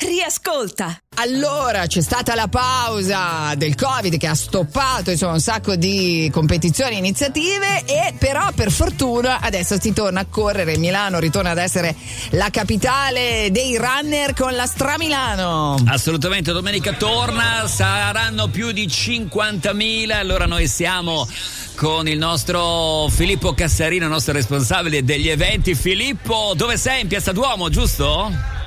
Riascolta. Allora, c'è stata la pausa del Covid che ha stoppato insomma, un sacco di competizioni e iniziative e però per fortuna adesso si torna a correre. Milano ritorna ad essere la capitale dei runner con la Stramilano. Assolutamente, domenica torna, saranno più di 50.000, allora noi siamo con il nostro Filippo Cassarino, nostro responsabile degli eventi. Filippo, dove sei? In Piazza Duomo, giusto?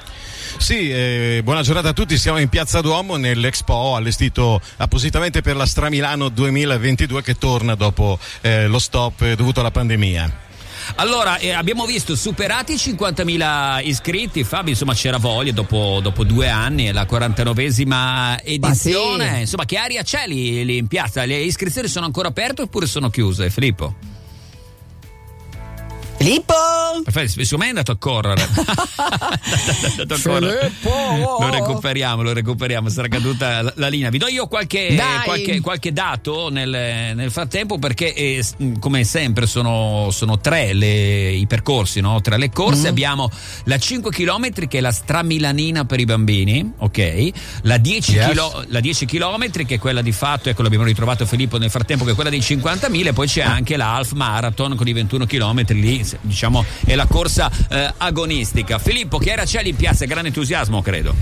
Sì, eh, buona giornata a tutti. Siamo in Piazza Duomo nell'Expo allestito appositamente per la Stramilano 2022 che torna dopo eh, lo stop dovuto alla pandemia. Allora, eh, abbiamo visto superati i 50.000 iscritti, Fabio, insomma c'era voglia dopo, dopo due anni, è la 49esima edizione, sì. insomma che aria c'è lì, lì in piazza? Le iscrizioni sono ancora aperte oppure sono chiuse, Filippo? Filippo! Perfetto, secondo me è andato a correre. Andato a correre. Filippo! Lo recuperiamo, lo recuperiamo, sarà caduta la, la linea. Vi do io qualche, qualche, qualche dato nel, nel frattempo perché eh, come sempre sono, sono tre le- i percorsi, no? tra le corse abbiamo la 5 km che è la stramilanina per i bambini, ok? La 10, Yes. chilo- la 10 km che è quella di fatto, ecco l'abbiamo ritrovato Filippo nel frattempo che è quella dei 50.000 e poi c'è anche la half marathon con i 21 km lì diciamo è la corsa eh, agonistica. Filippo lì in piazza, grande entusiasmo credo.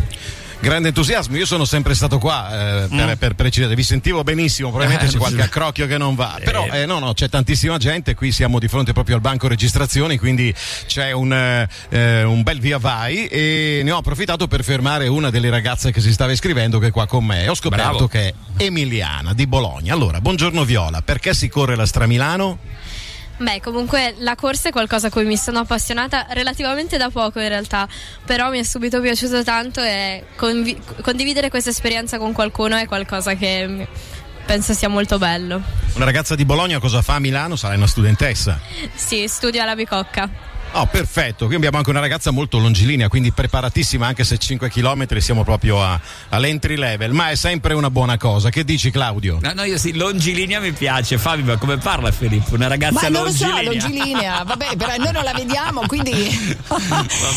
Grande entusiasmo, io sono sempre stato qua eh, per, per precisare, vi sentivo benissimo, probabilmente Mm. Eh, c'è qualche accrocchio che non va, però eh, no, no, c'è tantissima gente, qui siamo di fronte proprio al banco registrazioni, quindi c'è un, eh, eh, un bel via vai e ne ho approfittato per fermare una delle ragazze che si stava iscrivendo che è qua con me e ho scoperto Bravo. che è Emiliana di Bologna. Allora, buongiorno Viola, perché si corre la Stramilano? Beh, comunque la corsa è qualcosa a cui mi sono appassionata relativamente da poco in realtà, però mi è subito piaciuto tanto e convi- condividere questa esperienza con qualcuno è qualcosa che penso sia molto bello. Una ragazza di Bologna cosa fa a Milano? Sarai una studentessa. Sì, studio alla Bicocca. Oh, perfetto. Qui abbiamo anche una ragazza molto longilinea, quindi preparatissima, anche se 5 km siamo proprio a- all'entry level, ma è sempre una buona cosa. Che dici, Claudio? No, no, io sì, longilinea mi piace. Fabio, ma come parla Filippo? Una ragazza Ma non lo so, longilinea. longilinea, vabbè, però noi non la vediamo, quindi.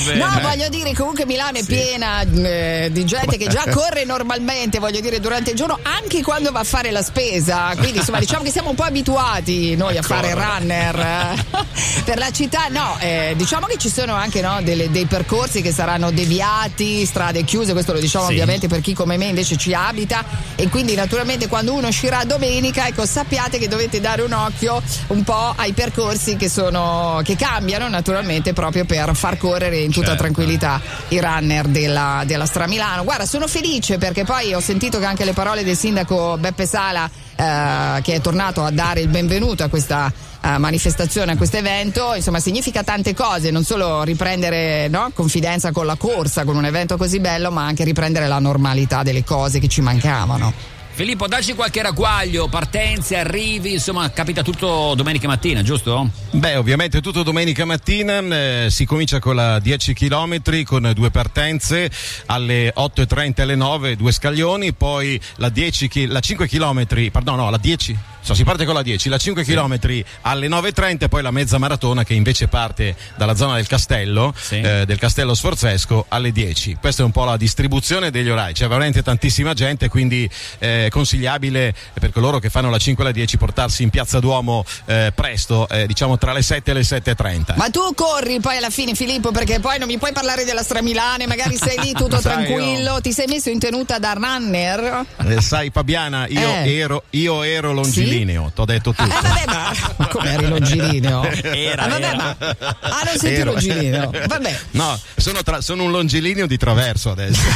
bene. no, voglio dire, comunque Milano è piena eh, di gente che già corre normalmente, voglio dire, durante il giorno, anche quando va a fare la spesa. Quindi, insomma, diciamo che siamo un po' abituati noi a fare runner eh, per la città. No, eh, diciamo che ci sono anche no, delle- dei percorsi che saranno deviati, strade chiuse, questo lo diciamo Sì. ovviamente per chi come me invece ci abita. E quindi, naturalmente, quando uno uscirà domenica, ecco, sappiate che dovete dare un occhio un po' ai percorsi che sono che cambiano naturalmente proprio per far correre in tutta Certo. tranquillità i runner della, della Stramilano. Guarda, sono felice perché poi ho sentito che anche le parole del sindaco Beppe Sala, eh, che è tornato a dare il benvenuto a questa eh, manifestazione, a questo evento, insomma, significa tante cose, non solo riprendere no, confidenza con la corsa, con un evento così bello, ma anche riprendere la normalità delle cose che ci mancavano. Filippo, dacci qualche ragguaglio, partenze, arrivi, insomma, capita tutto domenica mattina, giusto? Beh, ovviamente tutto domenica mattina eh, si comincia con la 10 km con due partenze alle 8.30 e alle 9, due scaglioni, poi la, 10 chi- la 5 km, pardon, no, la 10, so, si parte con la 10, la 5 km alle 9.30 e poi la mezza maratona che invece parte dalla zona del castello, Sì. eh, del castello Sforzesco alle 10. Questa è un po' la distribuzione degli orari, c'è veramente tantissima gente, quindi eh, è consigliabile per coloro che fanno la 5 e la 10 portarsi in piazza Duomo eh, presto, eh, diciamo tra le 7 e le 7.30. Ma tu corri poi alla fine, Filippo, perché poi non mi puoi parlare della Stramilane, magari sei lì tutto Sai, tranquillo, ti sei messo in tenuta da runner? Eh, sai Fabiana, io, Eh. ero, io ero longilineo, t'ho detto tutto. Eh vabbè, ma, ma come eri longilineo? Era, Ah, vabbè, era. ma ah, non sei più longilineo. Vabbè. No, sono, tra- sono un longilineo di traverso adesso.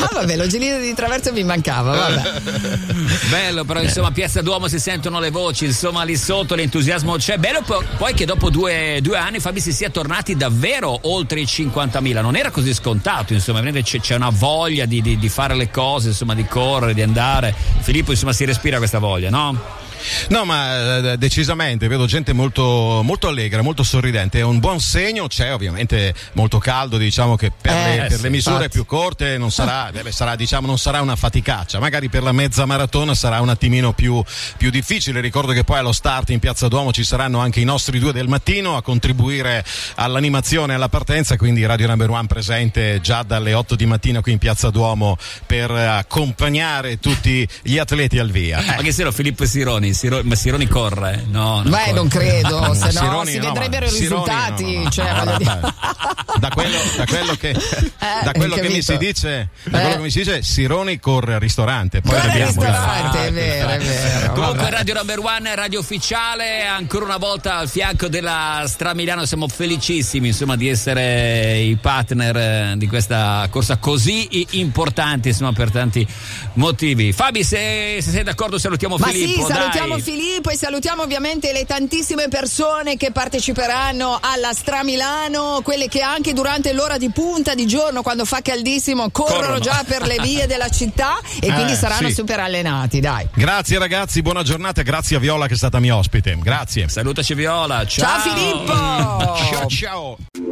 ah, vabbè, longilineo di traverso mi mancava, vabbè. Bello, però insomma, Piazza Duomo si sentono le voci, insomma, lì sotto l'entusiasmo c'è. Bello po- poi che dopo due, due anni Fabi si sia tornati davvero oltre i 50.000. Non era così scontato, insomma, c'è, c'è una voglia di, di- di fare le cose, insomma, di correre, di andare. Filippo, insomma, si respira questa voglia, no? No, ma eh, decisamente vedo gente molto, molto allegra, molto sorridente. È un buon segno. C'è ovviamente molto caldo, diciamo che per, Eh, le, per sì, le misure infatti. più corte non sarà, beh, sarà, diciamo, non sarà una faticaccia. Magari per la mezza maratona sarà un attimino più, più difficile. Ricordo che poi allo start in Piazza Duomo ci saranno anche i nostri due del mattino a contribuire all'animazione e alla partenza. Quindi Radio Number One presente già dalle 8 di mattina qui in Piazza Duomo per eh, accompagnare tutti gli atleti al via. Ma che se no Filippo Sironi, Siro- ma Sironi corre? No, non Beh, corre. non credo, se no Sironi, si no, vedrebbero i Sironi, risultati. no, no, cioè, Allora, da, quello, da quello che, da quello che mi si dice, da Eh. quello che mi si dice, Sironi corre al ristorante. Poi Corre al ristorante, è vero, è vero. Comunque vabbè. Radio Number One, radio ufficiale, ancora una volta al fianco della Stramiliano, siamo felicissimi insomma di essere i partner eh, di questa corsa così importante insomma per tanti motivi. Fabi se, se sei d'accordo salutiamo Ma Filippo. sì, salutiamo dai. Filippo e salutiamo ovviamente le tantissime persone che parteciperanno alla Stramilano, quelle che anche durante l'ora di punta di giorno, quando fa caldissimo, corrono, Corrono. già per le vie della città e Eh, quindi saranno sì. super allenati, dai. Grazie ragazzi, buona giornata, grazie a Viola che è stata mia ospite. Grazie. Salutaci Viola. Ciao Filippo! Ciao ciao.